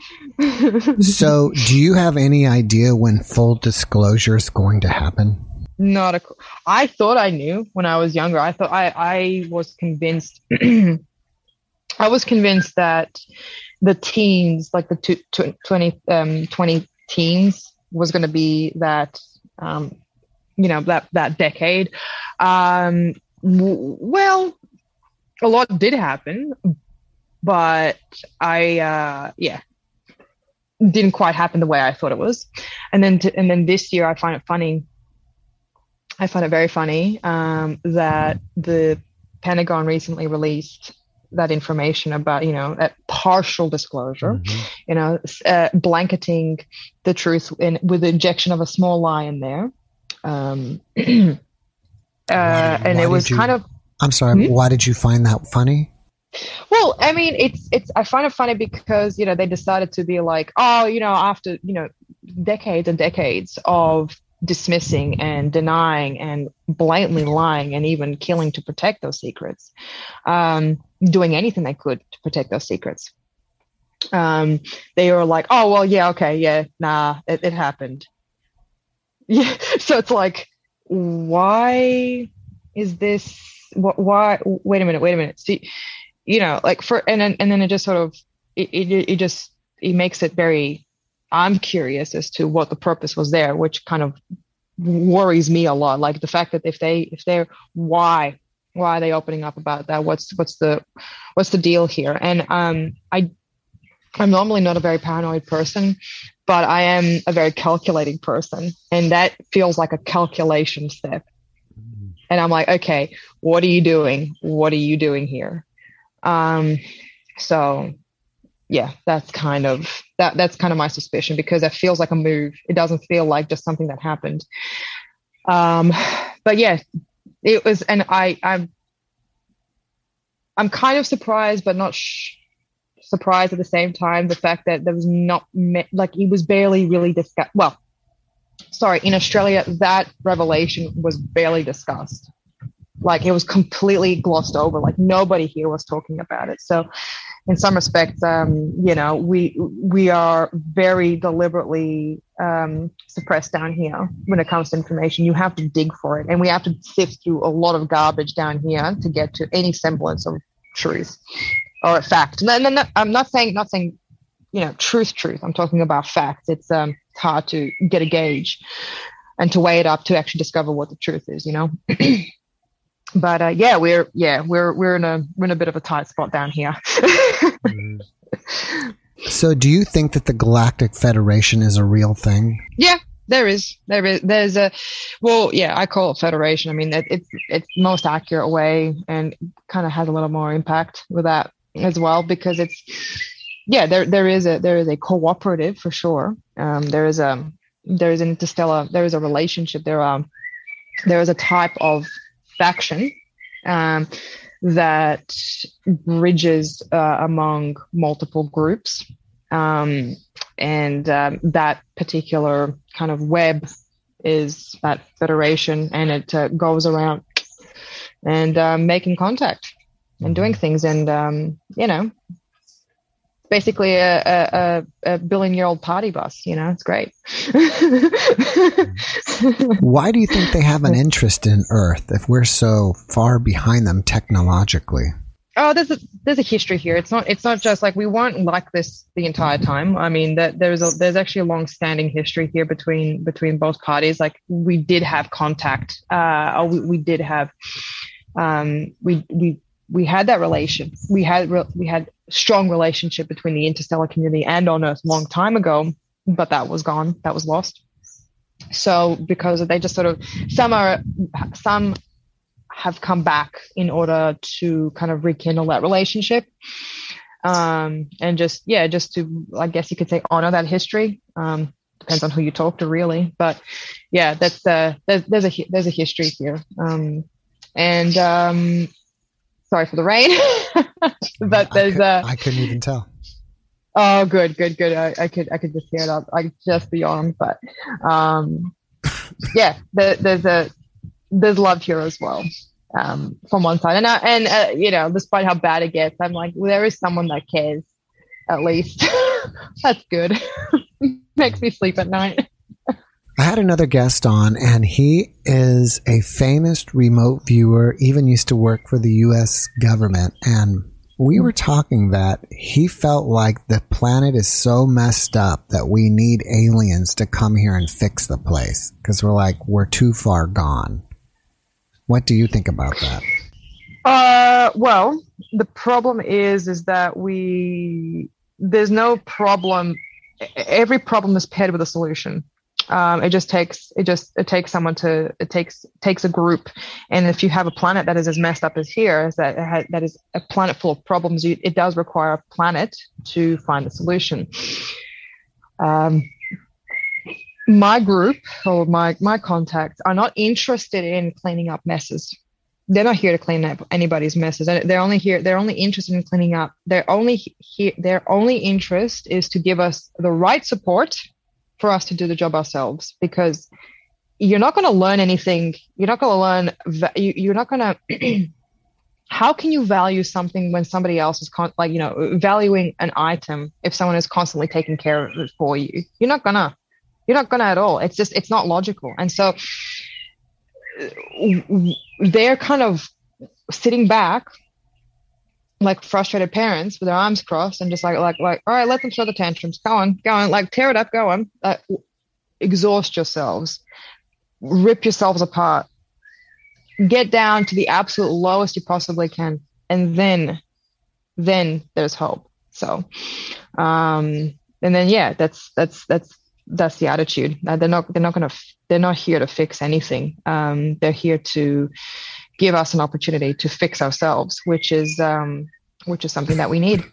so do you have any idea when full disclosure is going to happen not a i thought i knew when i was younger i thought i i was convinced i was convinced that the teens like the two, 20 um 20 teens was going to be that um you know that that decade um w- well a lot did happen but I uh, yeah didn't quite happen the way I thought it was. And then and then this year I find it funny. I find it very funny um, that the Pentagon recently released that information about you know that partial disclosure, mm-hmm. you know, uh, blanketing the truth in with the injection of a small lie in there. Um, uh, why, and it was you, kind of. I'm sorry. Hmm? Why did you find that funny? Well, I mean, it's it's. I find it funny because you know they decided to be like, oh, you know, after you know decades and decades of dismissing and denying and blatantly lying and even killing to protect those secrets, um, doing anything they could to protect those secrets. Um, they were like, oh well, yeah, okay, yeah, nah, it, it happened. Yeah, so it's like, why is this? Why? Wait a minute, wait a minute. See you know, like for and then and then it just sort of it, it, it just it makes it very I'm curious as to what the purpose was there, which kind of worries me a lot. Like the fact that if they if they're why why are they opening up about that? What's what's the what's the deal here? And um I I'm normally not a very paranoid person, but I am a very calculating person. And that feels like a calculation step. And I'm like, okay, what are you doing? What are you doing here? Um, so yeah, that's kind of that that's kind of my suspicion because it feels like a move. It doesn't feel like just something that happened. Um, but yeah, it was, and I I'm I'm kind of surprised, but not sh- surprised at the same time. The fact that there was not me- like it was barely really discussed. Well, sorry, in Australia, that revelation was barely discussed like it was completely glossed over like nobody here was talking about it so in some respects um, you know we we are very deliberately um, suppressed down here when it comes to information. You have to dig for it and we have to sift through a lot of garbage down here to get to any semblance of truth or fact. No, no, no, i'm not saying not saying you know truth truth. I'm talking about facts it's um hard to get a gauge and to weigh it up to actually discover what the truth is you know but uh, yeah, we're yeah we're we're in a we're in a bit of a tight spot down here. so, do you think that the Galactic Federation is a real thing? Yeah, there is there is there's a well yeah i call it federation i mean it, it's it's most accurate way and kind of has a little more impact with that as well because it's yeah there there is a there is a cooperative for sure um, there is a there is an interstellar there is a relationship there are there is a type of faction um, that bridges uh, among multiple groups. Um, and um, that particular kind of web is that federation and it uh, goes around and um, making contact and doing things. And um, you know basically a, a, a billion year old party bus you know? It's great. Why do you think they have an interest in earth if we're so far behind them technologically? Oh there's a there's a history here. It's not it's not just like we weren't like this the entire time. I mean that there's a there's actually a long standing history here between between both parties. Like we did have contact uh or we, we did have um we we we had that relation we had we had strong relationship between the interstellar community and on earth a long time ago but that was gone that was lost. So because they just sort of some are some have come back in order to kind of rekindle that relationship. Um, and just yeah just to i guess you could say honor that history. Um, depends on who you talk to really. But yeah that's the there's, there's a there's a history here. Um, and um, sorry for the rain but there's a i couldn't even tell oh good good good I, I could i could just hear it up i just beyond but um yeah there, there's a there's love here as well um, from one side. And, uh, and uh, you know, despite how bad it gets, I'm like, well, there is someone that cares at least. That's good. Makes me sleep at night. I had another guest on, and he is a famous remote viewer, even used to work for the U.S. government. And we were talking that he felt like the planet is so messed up that we need aliens to come here and fix the place because we're like, we're too far gone. What do you think about that? Uh, well, the problem is is that we there's no problem. Every problem is paired with a solution. Um, it just takes it just it takes someone to it takes takes a group, and if you have a planet that is as messed up as here, as that that is a planet full of problems, you, it does require a planet to find a solution. Um, my group or my my contacts are not interested in cleaning up messes. They're not here to clean up anybody's messes. They're only here they're only interested in cleaning up. Their only here their only interest is to give us the right support for us to do the job ourselves because you're not going to learn anything you're not going to learn you're not going to how can you value something when somebody else is con- like you know valuing an item if someone is constantly taking care of it for you you're not gonna you're not gonna at all. It's just it's not logical. And so they're kind of sitting back like frustrated parents with their arms crossed and just like like like all right let them throw the tantrums. Go on go on. Like tear it up go on. Like, exhaust yourselves. Rip yourselves apart. Get down to the absolute lowest you possibly can and then then there's hope. So um and then yeah that's that's that's that's the attitude. Uh, they're not they're not to they're not here to fix anything. Um, they're here to give us an opportunity to fix ourselves, which is um, which is something that we need.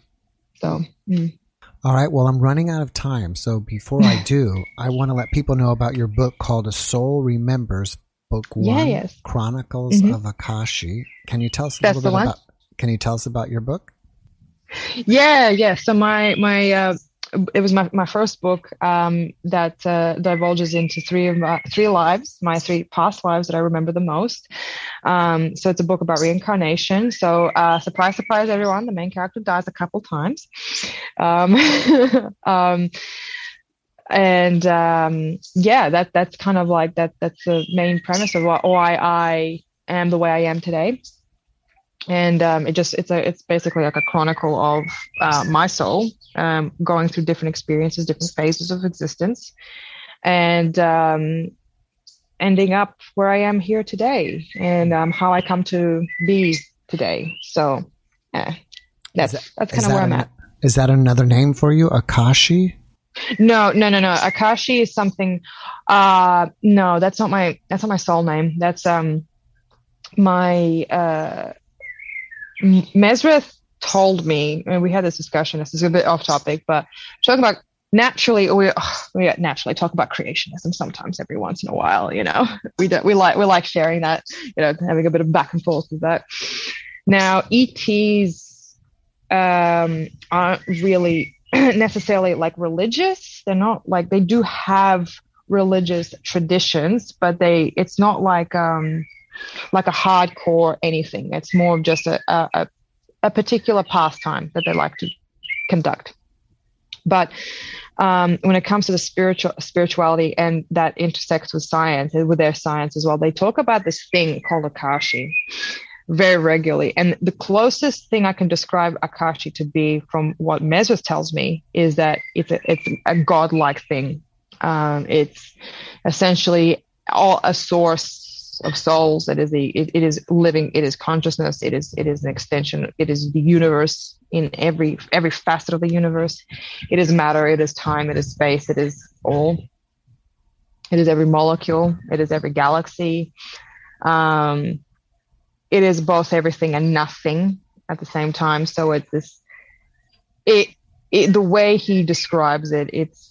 So. Mm. All right. Well, I'm running out of time. So before I do, I want to let people know about your book called A Soul Remembers, Book One, yeah, yes. Chronicles mm-hmm. of Akashi. Can you tell us a That's little bit about? Can you tell us about your book? Yeah, yeah. So my my uh, it was my, my first book um, that uh, divulges into three of my, three lives, my three past lives that I remember the most. Um, so it's a book about reincarnation. So uh, surprise, surprise, everyone, the main character dies a couple times. Um, um and um, yeah, that that's kind of like that. That's the main premise of why I am the way I am today and um, it just it's a it's basically like a chronicle of uh, my soul um, going through different experiences different phases of existence and um, ending up where i am here today and um, how i come to be today so yeah, that's that, that's kind of where i'm at is that another name for you akashi No, no, no, no. Akashi is something. Uh, no, that's not my. That's not my soul name. That's um, my uh, Mesrith told me, and we had this discussion. This is a bit off topic, but talking about naturally, we we naturally talk about creationism sometimes every once in a while. You know, we do, we like we like sharing that. You know, having a bit of back and forth with that. Now, ETs um, aren't really necessarily like religious. They're not like they do have religious traditions, but they it's not like um like a hardcore anything. It's more of just a, a, a particular pastime that they like to conduct. But um, when it comes to the spiritual spirituality and that intersects with science with their science as well, they talk about this thing called Akashi very regularly. And the closest thing I can describe Akashi to be from what Mesrith tells me is that it's a, it's a godlike thing. Um, it's essentially all a source of souls. It is the it, it is living. It is consciousness. It is it is an extension. It is the universe in every every facet of the universe. It is matter. It is time. It is space. It is all. It is every molecule. It is every galaxy. Um, it is both everything and nothing at the same time. So it's this, it, it, the way he describes it, it's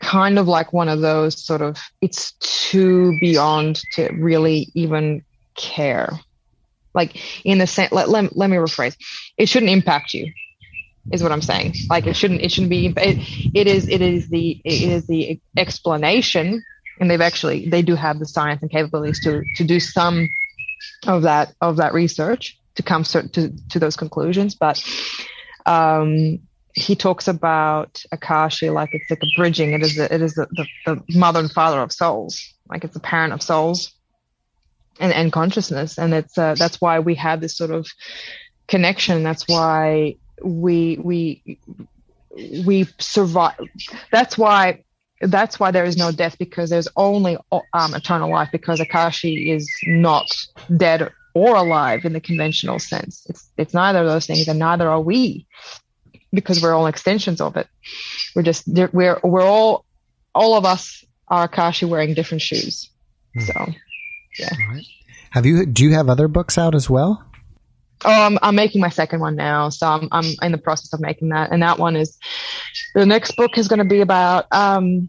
kind of like one of those sort of, it's too beyond to really even care. Like in the sense, let, let, let me rephrase, it shouldn't impact you is what I'm saying. Like it shouldn't, it shouldn't be, it, it is, it is the, it is the explanation and they've actually, they do have the science and capabilities to, to do some of that of that research to come to to those conclusions. But um, he talks about Akashi like it's like a bridging. It is a, it is the, the, the mother and father of souls. Like it's a parent of souls and, and consciousness. And it's uh, that's why we have this sort of connection. That's why we we we survive. That's why that's why there is no death because there's only um, eternal life because Akashi is not dead or alive in the conventional sense. It's it's neither of those things, and neither are we because we're all extensions of it. We're just we're we're all all of us are Akashi wearing different shoes. Hmm. So, yeah. Have you do you have other books out as well? Oh, I'm, I'm making my second one now, so I'm I'm in the process of making that, and that one is the next book is going to be about um,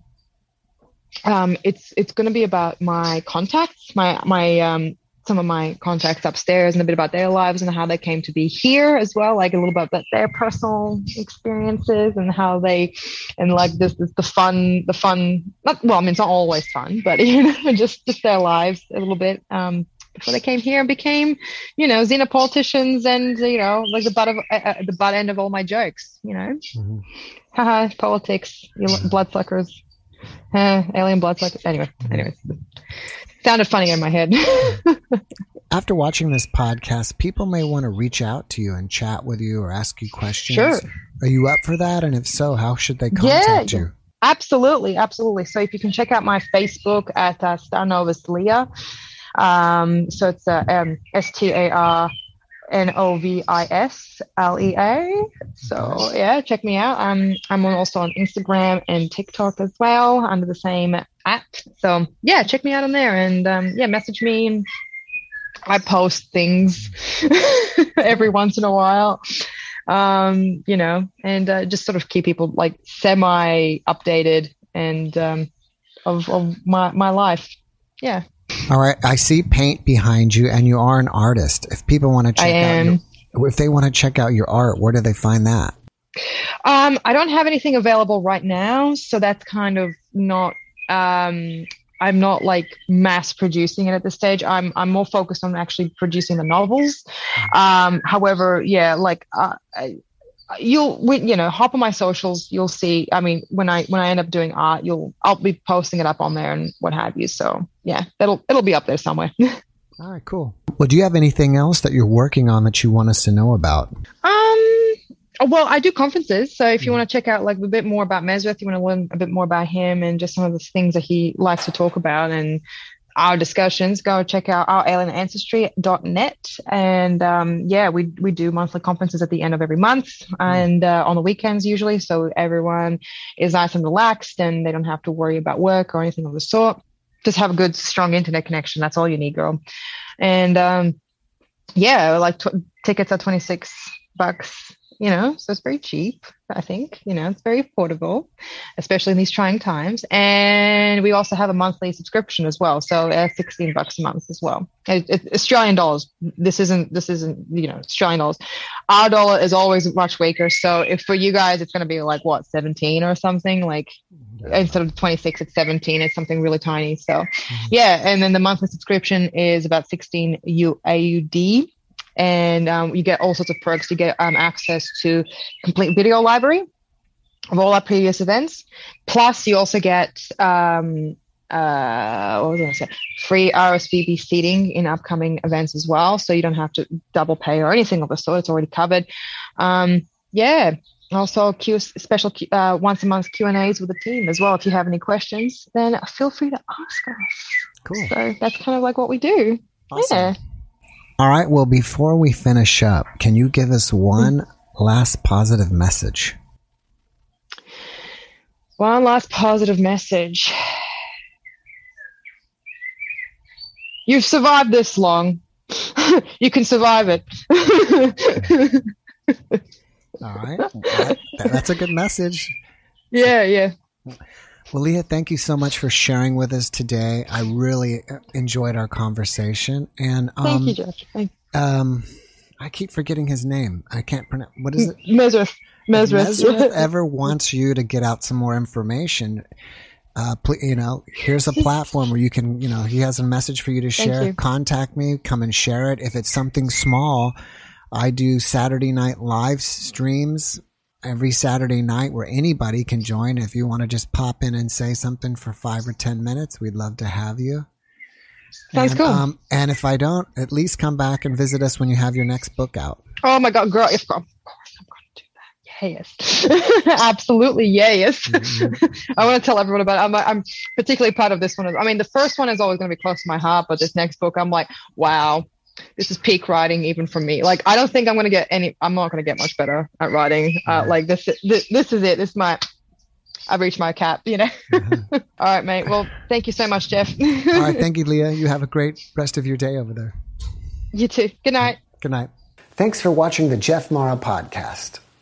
um, it's it's going to be about my contacts, my my um, some of my contacts upstairs, and a bit about their lives and how they came to be here as well, like a little bit about their personal experiences and how they and like this is the fun, the fun. Not well, I mean it's not always fun, but you know, just just their lives a little bit. Um, before they came here and became, you know, xenopoliticians and you know, like the butt of uh, uh the butt end of all my jokes, you know, mm-hmm. haha, politics, bloodsuckers, uh, alien bloodsuckers. Anyway, anyway, sounded funny in my head. After watching this podcast, people may want to reach out to you and chat with you or ask you questions. Sure. Are you up for that? And if so, how should they contact yeah, you? Absolutely, absolutely. So if you can check out my Facebook at uh, Starnovis Lea. Um, so it's uh, um, S T A R N O V I S L E A. So yeah, check me out. I'm I'm also on Instagram and TikTok as well under the same at. So yeah, check me out on there and um, yeah, message me. I post things every once in a while, um, you know, and uh, just sort of keep people like semi updated and um, of of my my life. Yeah. All right, I see paint behind you, and you are an artist. If people want to check out, your, if they want to check out your art, where do they find that? Um, I don't have anything available right now, so that's kind of not. Um, I'm not like mass producing it at this stage. I'm I'm more focused on actually producing the novels. Mm-hmm. Um, however, yeah, like uh, I, you'll you know hop on my socials you'll see i mean when i when i end up doing art you'll i'll be posting it up on there and what have you. So yeah it'll it'll be up there somewhere. All right cool. Well do you have anything else that you're working on that you want us to know about? Um well i do conferences. So if you want to check out like a bit more about Mesrith, you want to learn a bit more about him and just some of the things that he likes to talk about and our discussions, go check out our alien ancestry.net. And um, yeah, we, we do monthly conferences at the end of every month and uh, on the weekends usually. So everyone is nice and relaxed and they don't have to worry about work or anything of the sort. Just have a good, strong internet connection. That's all you need, girl. And um, yeah, like tw- tickets are 26 bucks you know, so it's very cheap, I think, you know, it's very affordable, especially in these trying times. And we also have a monthly subscription as well. So uh, 16 bucks a month as well. It, it, Australian dollars. This isn't, this isn't, you know, Australian dollars. Our dollar is always much weaker. So if for you guys, it's going to be like what, 17 or something like yeah. instead of 26, it's 17. It's something really tiny. So mm-hmm. yeah. And then the monthly subscription is about 16 U AUD and um, you get all sorts of perks. You get um, access to complete video library of all our previous events. Plus, you also get um, uh, what was I going to say? Free RSVP seating in upcoming events as well, so you don't have to double pay or anything of the sort. It's already covered. Um, yeah. Also, Q special uh, once a month Q and A's with the team as well. If you have any questions, then feel free to ask us. Cool. So that's kind of like what we do. Awesome. Yeah. All right. Well, before we finish up, can you give us one last positive message? One last positive message. You've survived this long. you can survive it. All right. That, that's a good message. Yeah, yeah. Well, Leah, thank you so much for sharing with us today. I really uh, enjoyed our conversation. And um, thank you, Josh. Thank you. Um, I keep forgetting his name. I can't pronounce. What is it? Mesrith. Mesrith. Mesrith ever wants you to get out some more information, uh, please, you know, here's a platform where you can, you know, he has a message for you to share. You. Contact me, come and share it. If it's something small, I do Saturday night live streams every Saturday night where anybody can join. If you want to just pop in and say something for five or 10 minutes, we'd love to have you. Sounds and, cool. Um, and if I don't, at least come back and visit us when you have your next book out. Oh my God, girl. If, of course I'm going to do that. Yes. Absolutely. Yes. Mm-hmm. I want to tell everyone about it. I'm, I'm particularly proud of this one. I mean, the first one is always going to be close to my heart, but this next book, I'm like, wow, this is peak writing even for me. Like I don't think I'm gonna get any. I'm not gonna get much better at writing. Uh, like this, this, this is it. This is my. I've reached my cap. You know. Mm-hmm. All right, mate. Well, thank you so much, Jeff. All right, thank you, Leah. You have a great rest of your day over there. You too. Good night. Good night. Thanks for watching the Jeff Mara podcast.